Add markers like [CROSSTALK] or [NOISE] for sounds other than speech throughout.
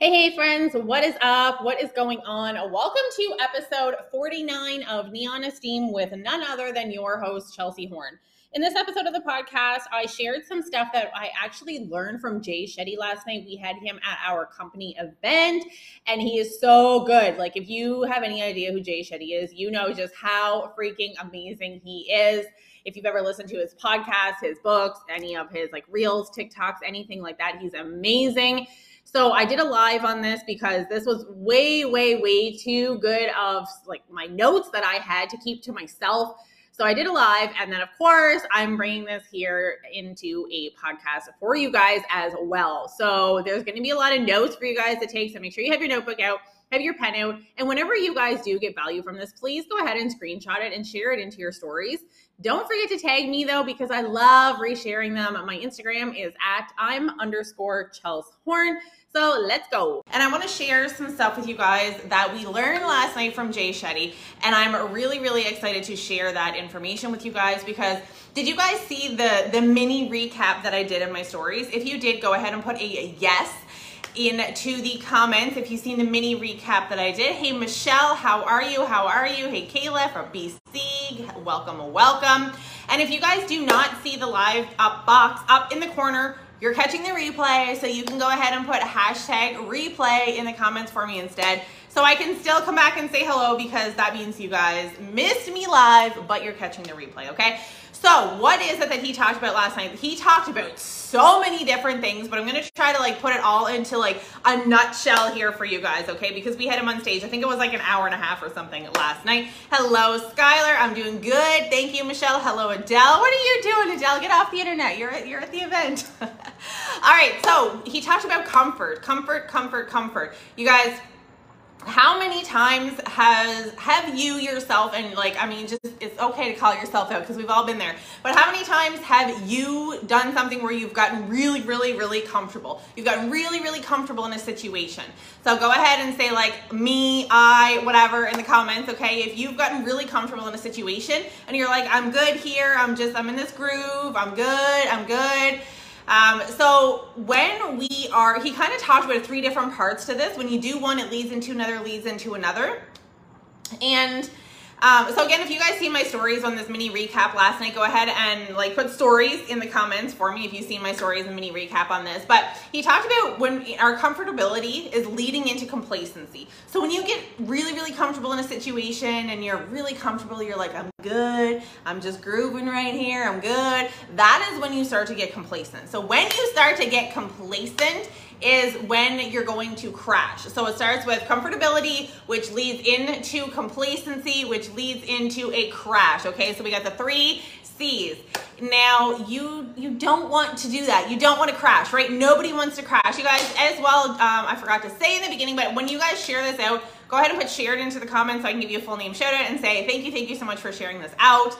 Hey, hey, friends, what is up? What is going on? Welcome to episode 49 of Neon Esteem with none other than your host, Chelsea Horne. In this episode of the podcast, I shared some stuff that I actually learned from Jay Shetty last night. We had him at our company event, and he is so good. Like, if you have any idea who Jay Shetty is, you know just how freaking amazing he is. If you've ever listened to his podcast, his books, any of his like reels, TikToks, anything like that, he's amazing. So I did a live on this because this was way, way, way too good of like my notes that I had to keep to myself. So I did a live, and then of course I'm bringing this here into a podcast for you guys as well. So there's going to be a lot of notes for you guys to take. So make sure you have your notebook out, have your pen out, and whenever you guys do get value from this, please go ahead and screenshot it and share it into your stories. Don't forget to tag me though, because I love resharing them. My Instagram is at I'm underscore Chels Horne. So let's go. And I want to share some stuff with you guys that we learned last night from Jay Shetty. And I'm really, really excited to share that information with you guys because did you guys see the, the mini recap that I did in my stories? If you did, go ahead and put a yes into the comments if you've seen the mini recap that I did. Hey, Michelle, how are you? How are you? Hey, Kayla from BC, welcome, welcome. And if you guys do not see the live up box up in the corner, you're catching the replay, so you can go ahead and put hashtag replay in the comments for me instead. So I can still come back and say hello because that means you guys missed me live, but you're catching the replay, okay? So what is it that he talked about last night? He talked about so many different things, but I'm gonna try to like put it all into like a nutshell here for you guys, okay? Because we had him on stage. I think it was like an hour and a half or something last night. Hello, Skylar. I'm doing good. Thank you, Michelle. Hello, Adele. What are you doing, Adele? Get off the internet. You're at, you're at the event. [LAUGHS] all right, so he talked about comfort, comfort, comfort, comfort. You guys, how many times has have you yourself and like i mean just it's okay to call yourself out because we've all been there. But how many times have you done something where you've gotten really really really comfortable? You've gotten really really comfortable in a situation. So go ahead and say like me i whatever in the comments okay? If you've gotten really comfortable in a situation and you're like i'm good here. I'm just i'm in this groove. I'm good. I'm good um, so when we are, he kind of talked about three different parts to this. When you do one, it leads into another, leads into another. And um, so again, if you guys see my stories on this mini recap last night, go ahead and like put stories in the comments for me if you've seen my stories and mini recap on this. But he talked about when our comfortability is leading into complacency. So when you get really, really comfortable in a situation and you're really comfortable, you're like, I'm good, I'm just grooving right here, I'm good. That is when you start to get complacent. So when you start to get complacent, is when you're going to crash. So it starts with comfortability, which leads into complacency, which leads into a crash. Okay, so we got the three C's. Now you you don't want to do that. You don't want to crash, right? Nobody wants to crash. You guys, as well. Um, I forgot to say in the beginning, but when you guys share this out, go ahead and put shared into the comments so I can give you a full name shout out and say thank you, thank you so much for sharing this out.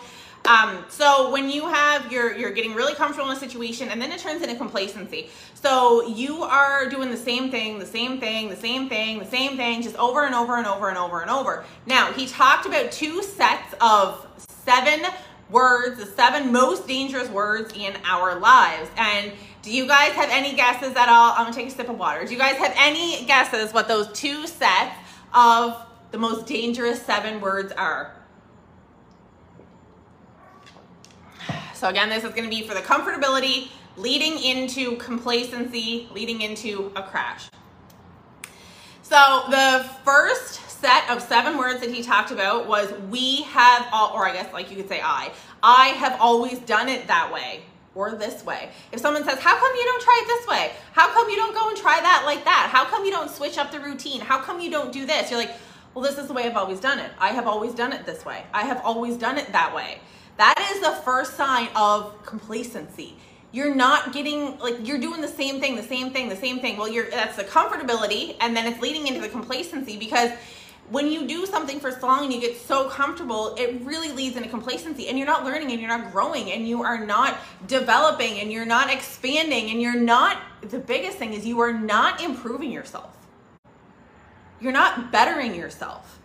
Um, so when you have, you're, you're getting really comfortable in a situation and then it turns into complacency. So you are doing the same thing, the same thing, the same thing, the same thing, just over and over and over and over and over. Now, he talked about two sets of seven words, the seven most dangerous words in our lives. And do you guys have any guesses at all? I'm gonna take a sip of water. Do you guys have any guesses what those two sets of the most dangerous seven words are? So again, this is gonna be for the comfortability, leading into complacency, leading into a crash. So the first set of seven words that he talked about was we have all, or I guess like you could say I, I have always done it that way or this way. If someone says, how come you don't try it this way? How come you don't go and try that like that? How come you don't switch up the routine? How come you don't do this? You're like, well, this is the way I've always done it. I have always done it this way. I have always done it that way. That is the first sign of complacency. You're not getting like you're doing the same thing, the same thing, the same thing. Well, you're that's the comfortability and then it's leading into the complacency because when you do something for so long and you get so comfortable, it really leads into complacency and you're not learning and you're not growing and you are not developing and you're not expanding and you're not the biggest thing is you are not improving yourself. You're not bettering yourself.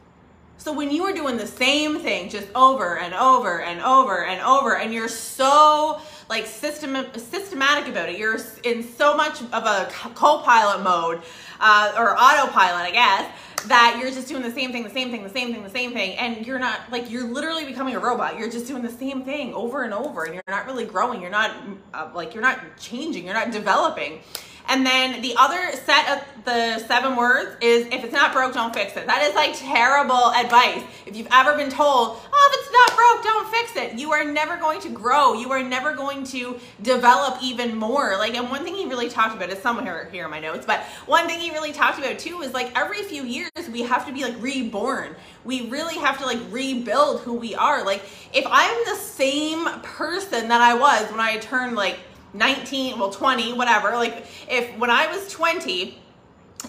So when you are doing the same thing just over and over and over and over and you're so like system systematic about it. You're in so much of a co-pilot mode uh, or autopilot, I guess, that you're just doing the same thing, the same thing, the same thing, the same thing, and you're not like you're literally becoming a robot. You're just doing the same thing over and over, and you're not really growing. You're not uh, like you're not changing. You're not developing. And then the other set of the seven words is if it's not broke, don't fix it. That is like terrible advice. If you've ever been told, oh, if it's not broke, don't fix it, you are never going to grow. You are never going to develop even more. Like, and one thing he really talked about is somewhere here in my notes, but one thing he really talked about too is like every few years we have to be like reborn. We really have to like rebuild who we are. Like, if I'm the same person that I was when I turned like 19, well, 20, whatever. Like, if when I was 20,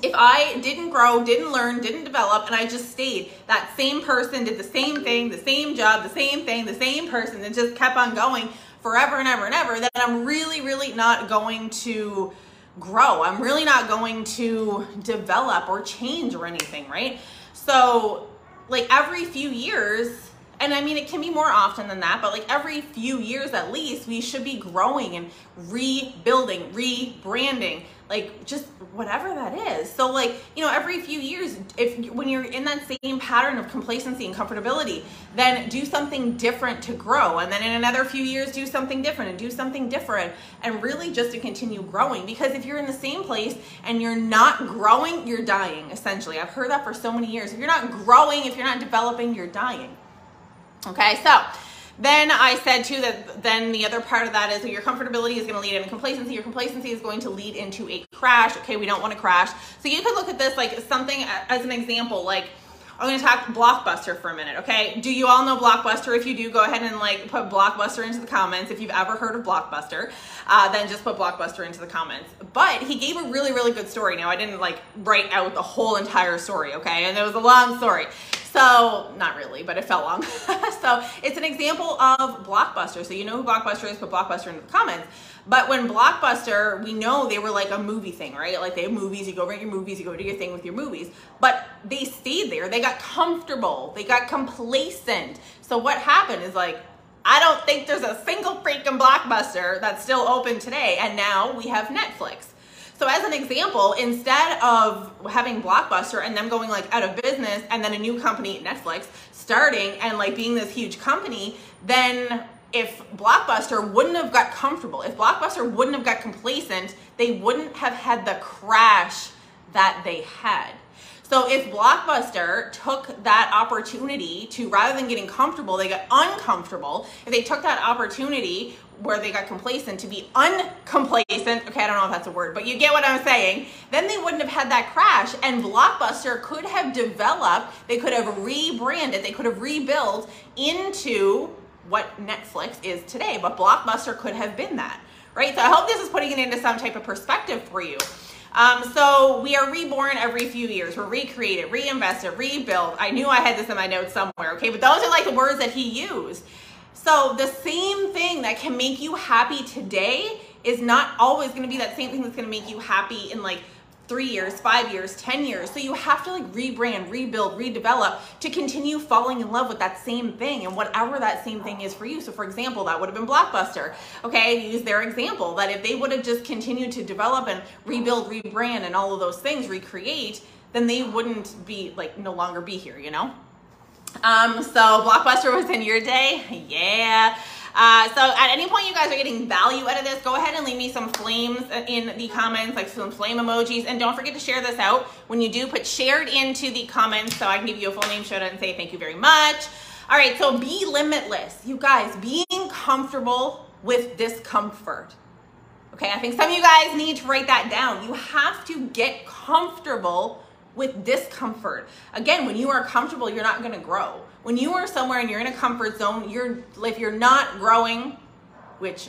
if I didn't grow, didn't learn, didn't develop, and I just stayed that same person, did the same thing, the same job, the same thing, the same person, and just kept on going forever and ever and ever, then I'm really, really not going to grow. I'm really not going to develop or change or anything, right? So, like every few years, and I mean, it can be more often than that, but like every few years at least, we should be growing and rebuilding, rebranding, like just whatever that is. So like, you know, every few years, if when you're in that same pattern of complacency and comfortability, then do something different to grow. And then in another few years, do something different and do something different and really just to continue growing. Because if you're in the same place and you're not growing, you're dying, essentially. I've heard that for so many years. If you're not growing, if you're not developing, you're dying. Okay, so then I said too that then the other part of that is that your comfortability is going to lead into complacency. Your complacency is going to lead into a crash. Okay, we don't want to crash. So you could look at this like something as an example, like I'm to talk Blockbuster for a minute, okay? Do you all know Blockbuster? If you do, go ahead and like put Blockbuster into the comments. If you've ever heard of Blockbuster, uh, then just put Blockbuster into the comments. But he gave a really, really good story. Now, I didn't like write out the whole entire story, okay? And it was a long story. So, not really, but it felt long. [LAUGHS] so, it's an example of Blockbuster. So, you know who Blockbuster is, put Blockbuster in the comments. But when Blockbuster, we know they were like a movie thing, right? Like they have movies, you go rent your movies, you go do your thing with your movies. But they stayed there. They got comfortable. They got complacent. So what happened is like, I don't think there's a single freaking Blockbuster that's still open today. And now we have Netflix. So as an example, instead of having Blockbuster and them going like out of business and then a new company, Netflix, starting and like being this huge company, then if Blockbuster wouldn't have got comfortable, if Blockbuster wouldn't have got complacent, they wouldn't have had the crash that they had. So if Blockbuster took that opportunity to rather than getting comfortable, they got uncomfortable. If they took that opportunity where they got complacent to be uncomplacent, okay, I don't know if that's a word, but you get what I'm saying, then they wouldn't have had that crash and Blockbuster could have developed, they could have rebranded, they could have rebuilt into what Netflix is today, but Blockbuster could have been that, right? So I hope this is putting it into some type of perspective for you. Um, so we are reborn every few years. We're recreated, reinvested, rebuilt. I knew I had this in my notes somewhere, okay? But those are like the words that he used. So the same thing that can make you happy today is not always going to be that same thing that's going to make you happy in like three years, five years, 10 years. So you have to like rebrand, rebuild, redevelop to continue falling in love with that same thing and whatever that same thing is for you. So for example, that would have been Blockbuster. Okay, use their example that if they would have just continued to develop and rebuild, rebrand and all of those things, recreate, then they wouldn't be like no longer be here, you know? Um, so Blockbuster was in your day? Yeah. Uh, so at any point you guys are getting value out of this, go ahead and leave me some flames in the comments, like some flame emojis. And don't forget to share this out. When you do, put shared into the comments so I can give you a full name shout out and say thank you very much. All right, so be limitless. You guys, being comfortable with discomfort. Okay, I think some of you guys need to write that down. You have to get comfortable with discomfort. Again, when you are comfortable, you're not gonna grow when you are somewhere and you're in a comfort zone, you're if you're not growing, which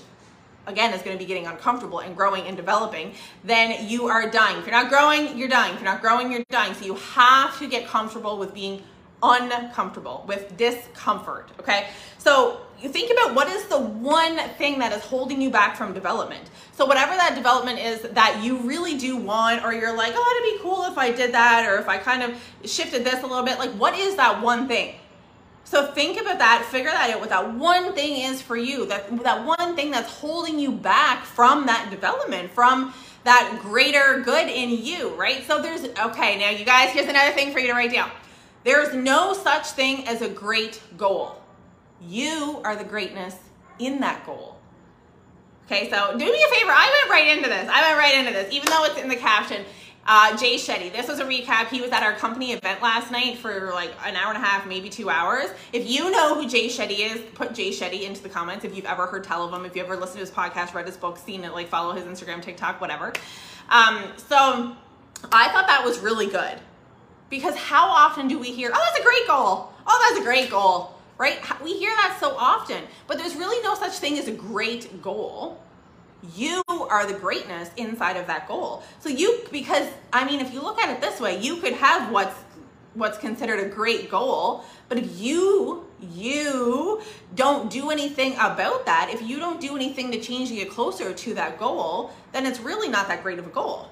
again is going to be getting uncomfortable and growing and developing, then you are dying. If you're not growing, you're dying. If you're not growing, you're dying. So you have to get comfortable with being uncomfortable, with discomfort, okay? So you think about what is the one thing that is holding you back from development. So whatever that development is that you really do want, or you're like, oh, it'd be cool if I did that, or if I kind of shifted this a little bit, like what is that one thing? So think about that, figure that out what that one thing is for you, that that one thing that's holding you back from that development, from that greater good in you, right? So there's okay, now you guys, here's another thing for you to write down. There's no such thing as a great goal. You are the greatness in that goal. Okay, so do me a favor. I went right into this. I went right into this, even though it's in the caption. Uh, Jay Shetty, this was a recap. He was at our company event last night for like an hour and a half, maybe two hours. If you know who Jay Shetty is, put Jay Shetty into the comments. If you've ever heard tell of him, if you ever listened to his podcast, read his book, seen it, like follow his Instagram, TikTok, whatever. Um, so I thought that was really good because how often do we hear, oh, that's a great goal. Oh, that's a great goal, right? We hear that so often, but there's really no such thing as a great goal you are the greatness inside of that goal. So you because I mean if you look at it this way, you could have what's what's considered a great goal, but if you you don't do anything about that, if you don't do anything to change to get closer to that goal, then it's really not that great of a goal.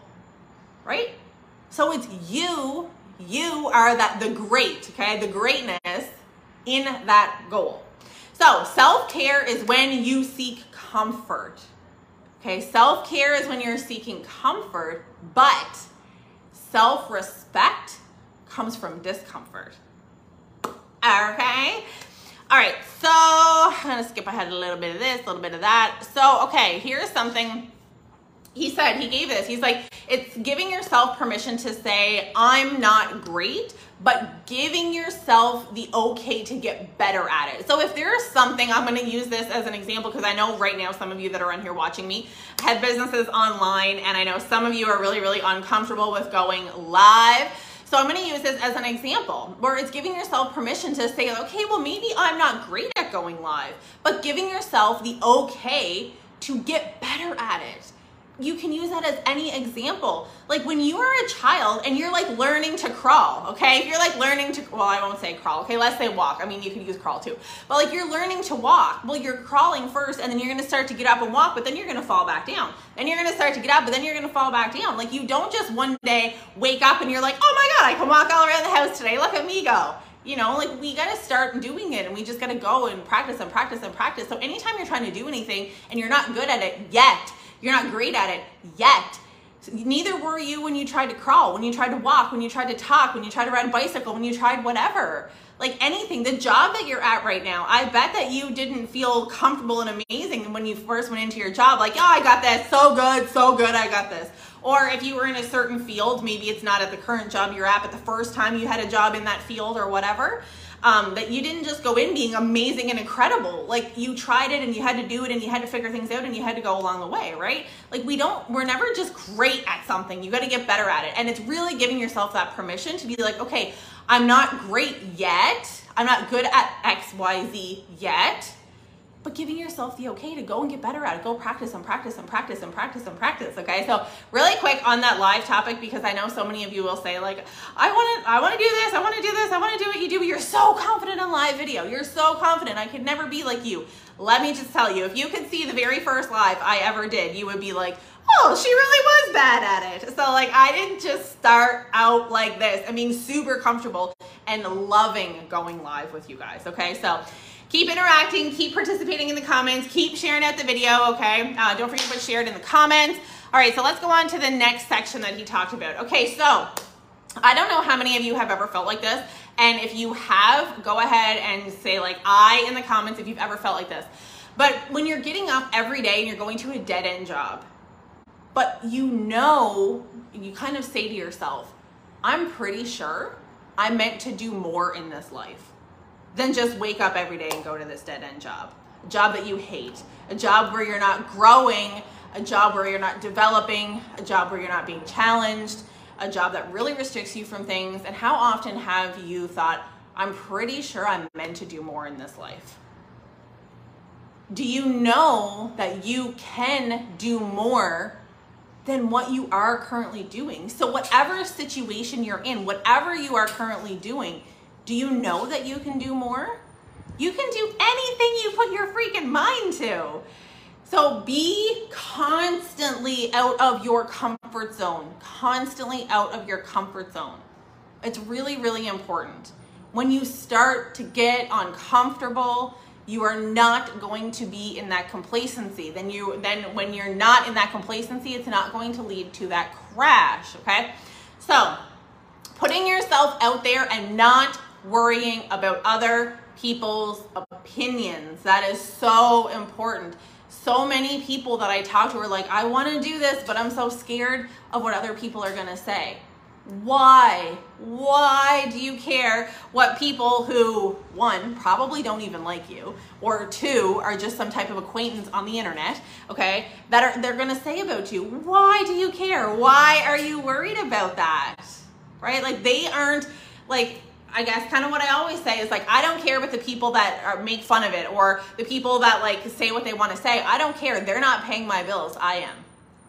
Right? So it's you, you are that the great, okay? The greatness in that goal. So, self-care is when you seek comfort. Okay, self care is when you're seeking comfort, but self respect comes from discomfort. Okay? All right, so I'm gonna skip ahead a little bit of this, a little bit of that. So, okay, here's something he said, he gave this. He's like, it's giving yourself permission to say, I'm not great, but giving yourself the okay to get better at it. So if there's something, I'm going to use this as an example because I know right now some of you that are on here watching me have businesses online and I know some of you are really, really uncomfortable with going live. So I'm going to use this as an example where it's giving yourself permission to say, okay, well, maybe I'm not great at going live, but giving yourself the okay to get better at it you can use that as any example. Like when you are a child and you're like learning to crawl, okay? If you're like learning to, well, I won't say crawl, okay? Let's say walk. I mean, you can use crawl too. But like you're learning to walk. Well, you're crawling first and then you're gonna start to get up and walk, but then you're gonna fall back down. Then you're gonna start to get up, but then you're gonna fall back down. Like you don't just one day wake up and you're like, oh my God, I can walk all around the house today. Look at me go. You know, like we got to start doing it and we just got to go and practice and practice and practice. So anytime you're trying to do anything and you're not good at it yet, you're not great at it yet. Neither were you when you tried to crawl, when you tried to walk, when you tried to talk, when you tried to ride a bicycle, when you tried whatever. Like anything, the job that you're at right now, I bet that you didn't feel comfortable and amazing when you first went into your job. Like, oh, I got this, so good, so good, I got this. Or if you were in a certain field, maybe it's not at the current job you're at, but the first time you had a job in that field or whatever, um, that you didn't just go in being amazing and incredible. Like you tried it and you had to do it and you had to figure things out and you had to go along the way, right? Like we don't, we're never just great at something. You got to get better at it. And it's really giving yourself that permission to be like, okay, I'm not great yet. I'm not good at X, Y, Z yet but giving yourself the okay to go and get better at it. Go practice and practice and practice and practice and practice. Okay. So really quick on that live topic because I know so many of you will say like, I want to, I want to do this. I want to do this. I want to do what you do. But you're so confident on live video. You're so confident. I could never be like you. Let me just tell you, if you could see the very first live I ever did, you would be like, oh, she really was bad at it. So like, I didn't just start out like this. I mean, super comfortable and loving going live with you guys. Okay. So keep interacting, keep participating in the comments, keep sharing out the video, okay? Uh, don't forget to share it in the comments. All right, so let's go on to the next section that he talked about. Okay, so I don't know how many of you have ever felt like this. And if you have, go ahead and say like I in the comments if you've ever felt like this. But when you're getting up every day and you're going to a dead end job, but you know, you kind of say to yourself, I'm pretty sure I'm meant to do more in this life than just wake up every day and go to this dead end job. A job that you hate, a job where you're not growing, a job where you're not developing, a job where you're not being challenged, a job that really restricts you from things. And how often have you thought, I'm pretty sure I'm meant to do more in this life? Do you know that you can do more than what you are currently doing? So, whatever situation you're in, whatever you are currently doing, do you know that you can do more? You can do anything you put your freaking mind to. So be constantly out of your comfort zone, constantly out of your comfort zone. It's really, really important. when you start to get uncomfortable, you are not going to be in that complacency. Then you then when you're not in that complacency, it's not going to lead to that crash, okay? So, putting yourself out there and not worrying about other people's opinions. That is so important. So many people that I talk to are like, I want to do this, but I'm so scared of what other people are going to say. Why? Why do you care what people who, one, probably don't even like you, or two, are just some type of acquaintance on the internet, okay, that are they're gonna say about you? Why do you care? Why are you worried about that? Right? Like they aren't like I guess kind of what I always say is like I don't care about the people that are, make fun of it or the people that like say what they want to say. I don't care. They're not paying my bills. I am.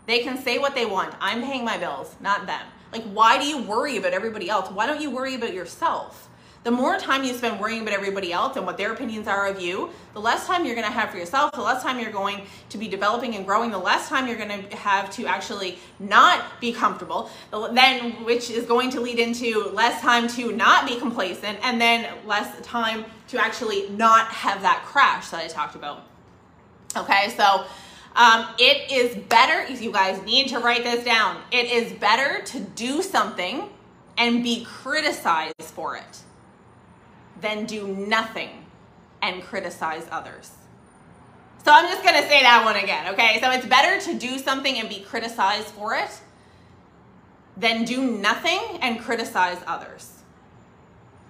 They can say what they want. I'm paying my bills, not them. Like, why do you worry about everybody else? Why don't you worry about yourself? The more time you spend worrying about everybody else and what their opinions are of you, the less time you're going to have for yourself, the less time you're going to be developing and growing, the less time you're going to have to actually not be comfortable, then which is going to lead into less time to not be complacent and then less time to actually not have that crash that I talked about. Okay, so um, it is better, you guys need to write this down. It is better to do something and be criticized for it than do nothing and criticize others. So I'm just going to say that one again, okay? So it's better to do something and be criticized for it than do nothing and criticize others.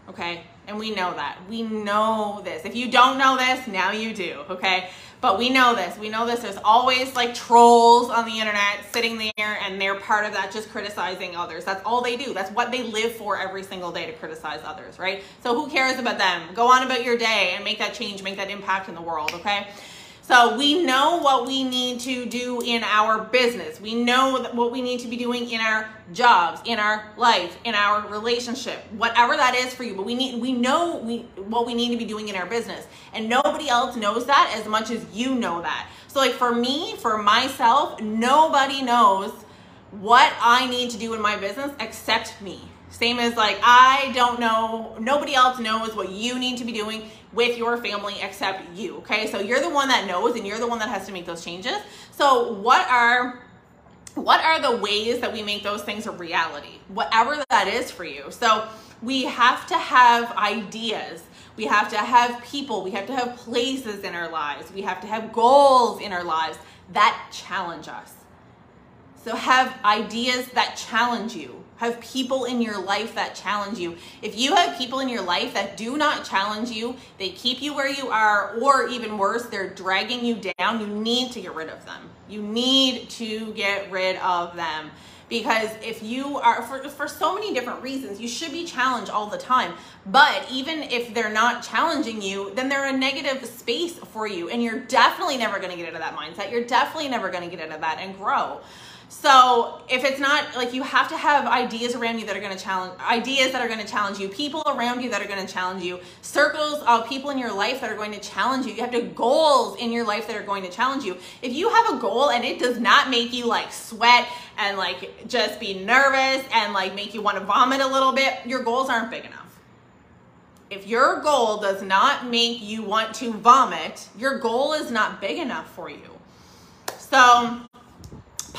Okay? And we know that. We know this. If you don't know this, now you do, okay? But we know this. We know this. There's always like trolls on the internet sitting there and they're part of that just criticizing others. That's all they do. That's what they live for every single day to criticize others, right? So who cares about them? Go on about your day and make that change, make that impact in the world, okay? So we know what we need to do in our business. We know what we need to be doing in our jobs, in our life, in our relationship, whatever that is for you. But we need we know we what we need to be doing in our business. And nobody else knows that as much as you know that. So like for me, for myself, nobody knows what I need to do in my business except me. Same as like, I don't know, nobody else knows what you need to be doing with your family except you, okay? So you're the one that knows and you're the one that has to make those changes. So what are what are the ways that we make those things a reality? Whatever that is for you. So we have to have ideas. We have to have people. We have to have places in our lives. We have to have goals in our lives that challenge us. So have ideas that challenge you have people in your life that challenge you. If you have people in your life that do not challenge you, they keep you where you are, or even worse, they're dragging you down, you need to get rid of them. You need to get rid of them. Because if you are, for, for so many different reasons, you should be challenged all the time. But even if they're not challenging you, then they're a negative space for you. And you're definitely never gonna get out of that mindset. You're definitely never gonna get out of that and grow. So if it's not like you have to have ideas around you that are going to challenge ideas that are going to challenge you, people around you that are going to challenge you, circles of people in your life that are going to challenge you. You have to goals in your life that are going to challenge you. If you have a goal and it does not make you like sweat and like just be nervous and like make you want to vomit a little bit, your goals aren't big enough. If your goal does not make you want to vomit, your goal is not big enough for you. So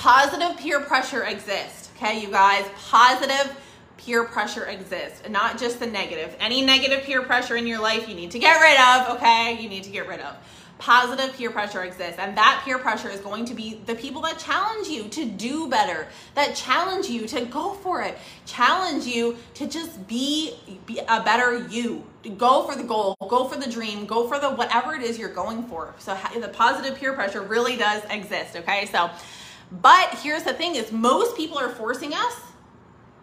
Positive peer pressure exists, okay, you guys? Positive peer pressure exists, and not just the negative. Any negative peer pressure in your life you need to get rid of, okay? You need to get rid of. Positive peer pressure exists, and that peer pressure is going to be the people that challenge you to do better, that challenge you to go for it, challenge you to just be, be a better you. Go for the goal, go for the dream, go for the whatever it is you're going for. So the positive peer pressure really does exist, okay? So but here's the thing is most people are forcing us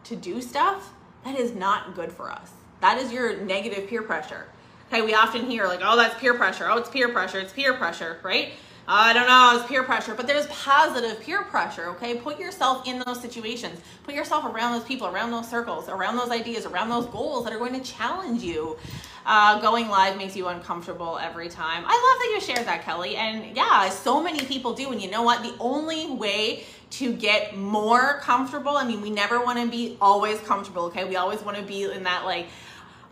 to do stuff that is not good for us. That is your negative peer pressure. Okay, we often hear like, oh, that's peer pressure. Oh, it's peer pressure. It's peer pressure, right? I don't know, it's peer pressure, but there's positive peer pressure, okay? Put yourself in those situations. Put yourself around those people, around those circles, around those ideas, around those goals that are going to challenge you. Uh, going live makes you uncomfortable every time. I love that you shared that, Kelly. And yeah, so many people do. And you know what? The only way to get more comfortable, I mean, we never want to be always comfortable, okay? We always want to be in that like,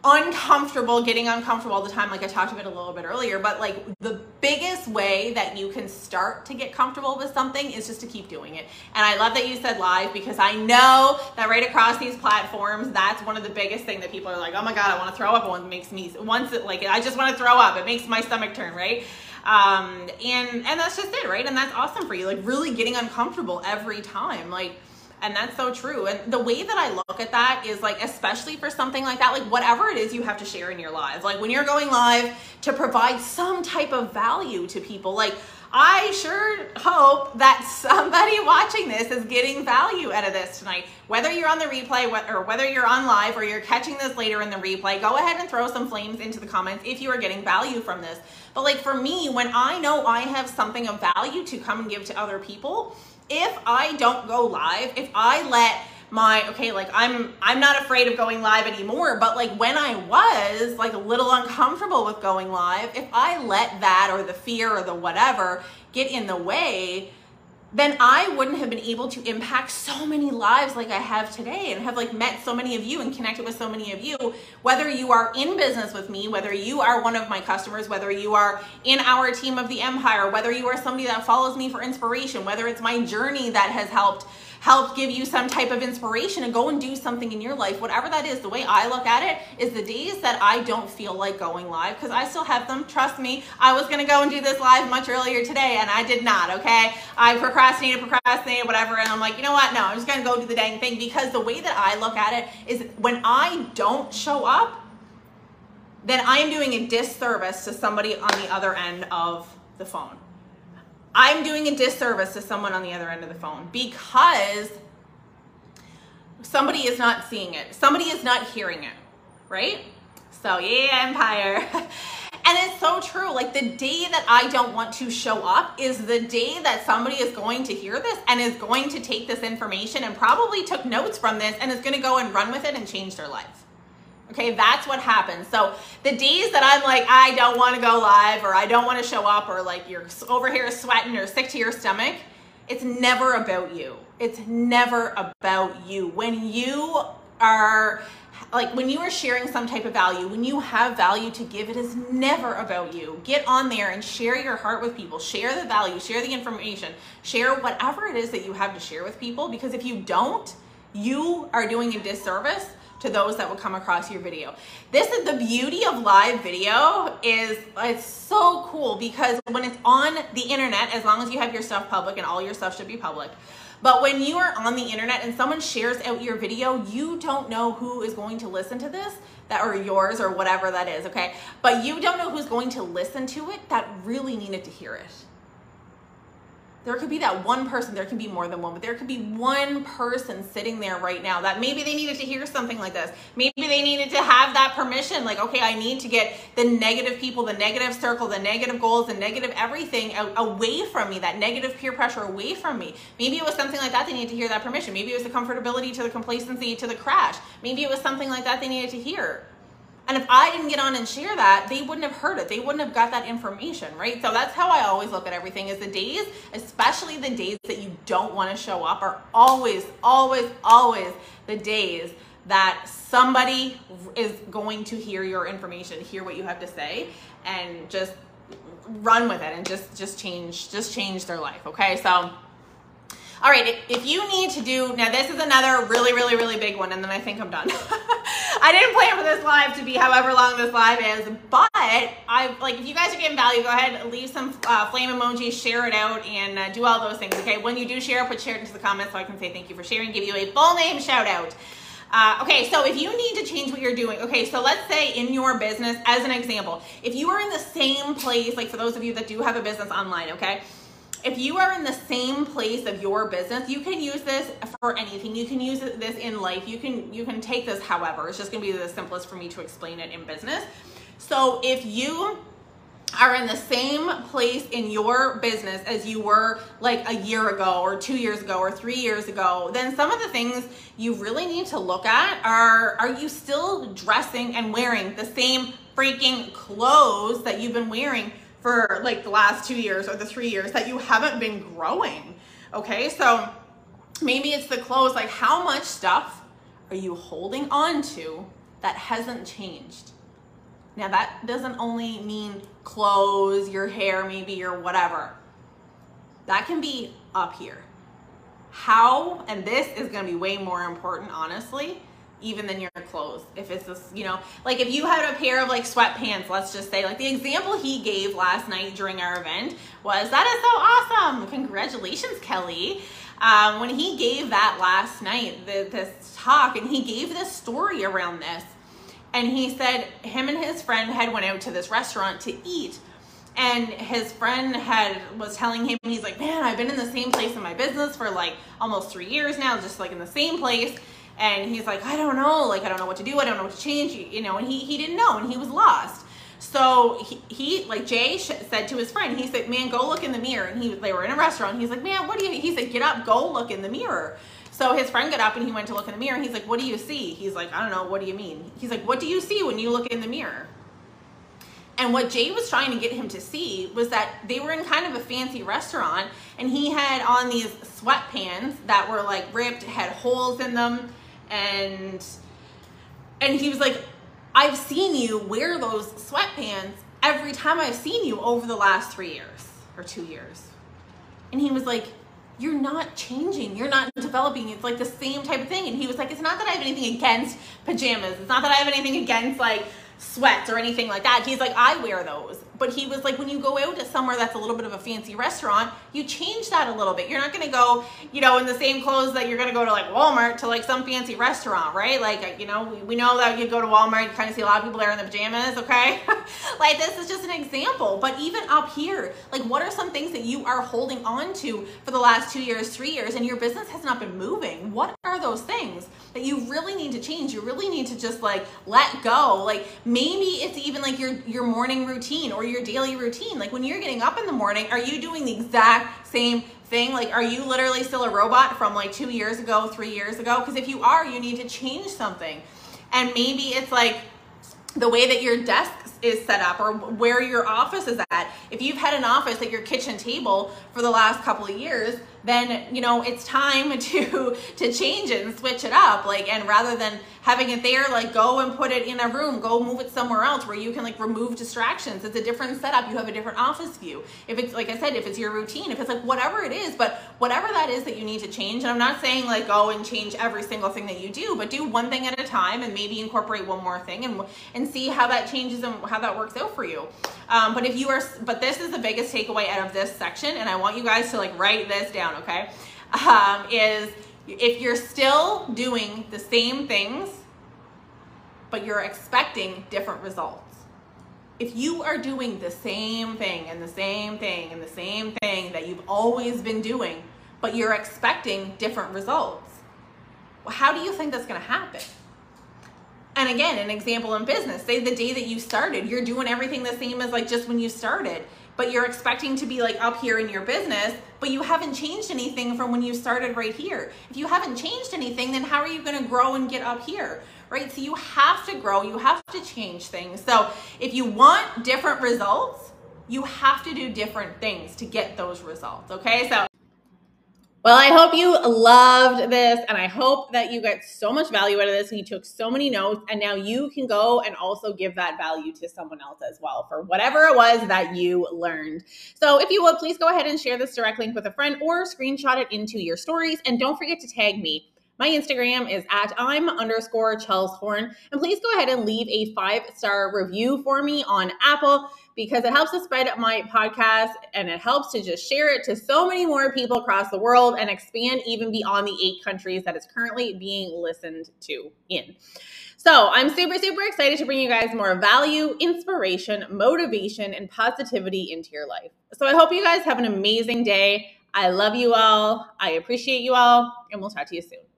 uncomfortable, getting uncomfortable all the time, like I talked about a little bit earlier. But like the biggest way that you can start to get comfortable with something is just to keep doing it. And I love that you said live because I know that right across these platforms, that's one of the biggest thing that people are like, oh my God, I want to throw up. One makes me, once it like, I just want to throw up. It makes my stomach turn, right? Um, and, and that's just it, right? And that's awesome for you. Like really getting uncomfortable every time. Like, and that's so true. And the way that I look at that is like, especially for something like that, like whatever it is you have to share in your lives, like when you're going live to provide some type of value to people, like I sure hope that somebody [LAUGHS] watching this is getting value out of this tonight. Whether you're on the replay or whether you're on live or you're catching this later in the replay, go ahead and throw some flames into the comments if you are getting value from this. But like for me, when I know I have something of value to come and give to other people, if I don't go live, if I let my okay like i'm i'm not afraid of going live anymore but like when i was like a little uncomfortable with going live if i let that or the fear or the whatever get in the way then I wouldn't have been able to impact so many lives like I have today and have like met so many of you and connected with so many of you, whether you are in business with me, whether you are one of my customers, whether you are in our team of the empire, whether you are somebody that follows me for inspiration, whether it's my journey that has helped help give you some type of inspiration and go and do something in your life, whatever that is, the way I look at it is the days that I don't feel like going live, because I still have them. Trust me, I was going to go and do this live much earlier today and I did not, okay? I procrastinated, procrastinated, whatever, and I'm like, you know what? No, I'm just going to go do the dang thing because the way that I look at it is when I don't show up, then I am doing a disservice to somebody on the other end of the phone. I'm doing a disservice to someone on the other end of the phone because somebody is not seeing it. Somebody is not hearing it, right? So, yeah, Empire. [LAUGHS] and it's so true. Like the day that I don't want to show up is the day that somebody is going to hear this and is going to take this information and probably took notes from this and is going to go and run with it and change their life. Okay, that's what happens. So the days that I'm like, I don't want to go live or I don't want to show up or like you're over here sweating or sick to your stomach, it's never about you. It's never about you. When you are like when you are sharing some type of value, when you have value to give, it is never about you. Get on there and share your heart with people. Share the value, share the information, share whatever it is that you have to share with people because if you don't, you are doing a disservice to those that will come across your video. This is the beauty of live video is it's so cool because when it's on the internet, as long as you have your stuff public and all your stuff should be public, but when you are on the internet and someone shares out your video, you don't know who is going to listen to this that or yours or whatever that is, okay? But you don't know who's going to listen to it that really needed to hear it. There could be that one person, there can be more than one, but there could be one person sitting there right now that maybe they needed to hear something like this. Maybe they needed to have that permission, like, okay, I need to get the negative people, the negative circle, the negative goals, the negative everything away from me, that negative peer pressure away from me. Maybe it was something like that they needed to hear that permission. Maybe it was the comfortability to the complacency to the crash. Maybe it was something like that they needed to hear. And if I didn't get on and share that, they wouldn't have heard it. They wouldn't have got that information, right? So that's how I always look at everything is the days, especially the days that you don't want to show up are always, always, always the days that somebody is going to hear your information, hear what you have to say, and just run with it and just just change just change their life. Okay. So all right, if you need to do, now this is another really, really, really big one, and then I think I'm done. [LAUGHS] I didn't plan for this live to be however long this live is, but I like if you guys are getting value, go ahead, leave some uh, flame emojis, share it out, and uh, do all those things, okay? When you do share, put share into the comments so I can say thank you for sharing, give you a full name shout out. Uh, okay, so if you need to change what you're doing, okay, so let's say in your business, as an example, if you are in the same place, like for those of you that do have a business online, okay, if you are in the same place of your business, you can use this for anything. You can use this in life. You can you can take this however. It's just going to be the simplest for me to explain it in business. So if you are in the same place in your business as you were like a year ago or 2 years ago or 3 years ago, then some of the things you really need to look at are are you still dressing and wearing the same freaking clothes that you've been wearing for like the last two years or the three years that you haven't been growing. Okay, so maybe it's the clothes, like how much stuff are you holding on to that hasn't changed. Now, that doesn't only mean clothes, your hair, maybe, or whatever. That can be up here. How, and this is gonna be way more important, honestly, even than your clothes. If it's this, you know, like if you had a pair of like sweatpants, let's just say, like the example he gave last night during our event was that is so awesome. Congratulations, Kelly. Um, when he gave that last night, the, this talk, and he gave this story around this, and he said him and his friend had went out to this restaurant to eat and his friend had was telling him he's like man i've been in the same place in my business for like almost three years now just like in the same place and he's like i don't know like i don't know what to do i don't know what to change you know and he, he didn't know and he was lost. So he, he like jay said to his friend he said man go look in the mirror and he they were in a restaurant he's like man what do you he said get up go look in the mirror. So his friend got up and he went to look in the mirror he's like what do you see? He's like i don't know what do you mean? He's like what do you see when you look in the mirror? And what Jay was trying to get him to see was that they were in kind of a fancy restaurant and he had on these sweatpants that were like ripped, had holes in them, and and he was like, I've seen you wear those sweatpants every time I've seen you over the last three years or two years. And he was like, You're not changing. You're not developing. It's like the same type of thing. And he was like, It's not that I have anything against pajamas. It's not that I have anything against like sweats or anything like that. He's like, I wear those. But he was like, when you go out to somewhere that's a little bit of a fancy restaurant, you change that a little bit. You're not gonna go, you know, in the same clothes that you're gonna go to like Walmart to like some fancy restaurant, right? Like, you know, we, we know that you go to Walmart, you kind of see a lot of people there in the pajamas, okay? [LAUGHS] like this is just an example. But even up here, like what are some things that you are holding on to for the last two years, three years, and your business has not been moving? What are those things that you really need to change? You really need to just like let go. Like maybe it's even like your your morning routine or your daily routine. Like when you're getting up in the morning, are you doing the exact same thing? Like, are you literally still a robot from like two years ago, three years ago? Because if you are, you need to change something. And maybe it's like the way that your desk is set up or where your office is at. If you've had an office at your kitchen table for the last couple of years, then you know it's time [LAUGHS] to to change it and switch it up. Like and rather than having it there like go and put it in a room go move it somewhere else where you can like remove distractions. It's a different setup. You have a different office view. If it's like i said if it's your routine if it's like whatever it is but whatever that is that you need to change and i'm not saying like go and change every single thing that you do but do one thing at a time and maybe incorporate one more thing and and see how that changes and how that works out for you. Um, but if you are but this is the biggest takeaway out of this section and i want you guys to like write this down down, okay? Um, is if you're still doing the same things, but you're expecting different results. If you are doing the same thing and the same thing and the same thing that you've always been doing, but you're expecting different results, well, how do you think that's going to happen? And again, an example in business, say the day that you started, you're doing everything the same as like just when you started but you're expecting to be like up here in your business, but you haven't changed anything from when you started right here. If you haven't changed anything, then how are you to grow and get up here? Right? So you have to grow, you have to change things. So if you want different results, you have to do different things to get those results. Okay? So well, I hope you loved this and I hope that you got so much value out of this and you took so many notes and now you can go and also give that value to someone else as well for whatever it was that you learned. So if you would, please go ahead and share this direct link with a friend or screenshot it into your stories and don't forget to tag me. My Instagram is at I'm underscore Chels Horne. And please go ahead and leave a five star review for me on Apple because it helps to spread my podcast and it helps to just share it to so many more people across the world and expand even beyond the eight countries that it's currently being listened to in. So I'm super, super excited to bring you guys more value, inspiration, motivation, and positivity into your life. So I hope you guys have an amazing day. I love you all. I appreciate you all, and we'll talk to you soon.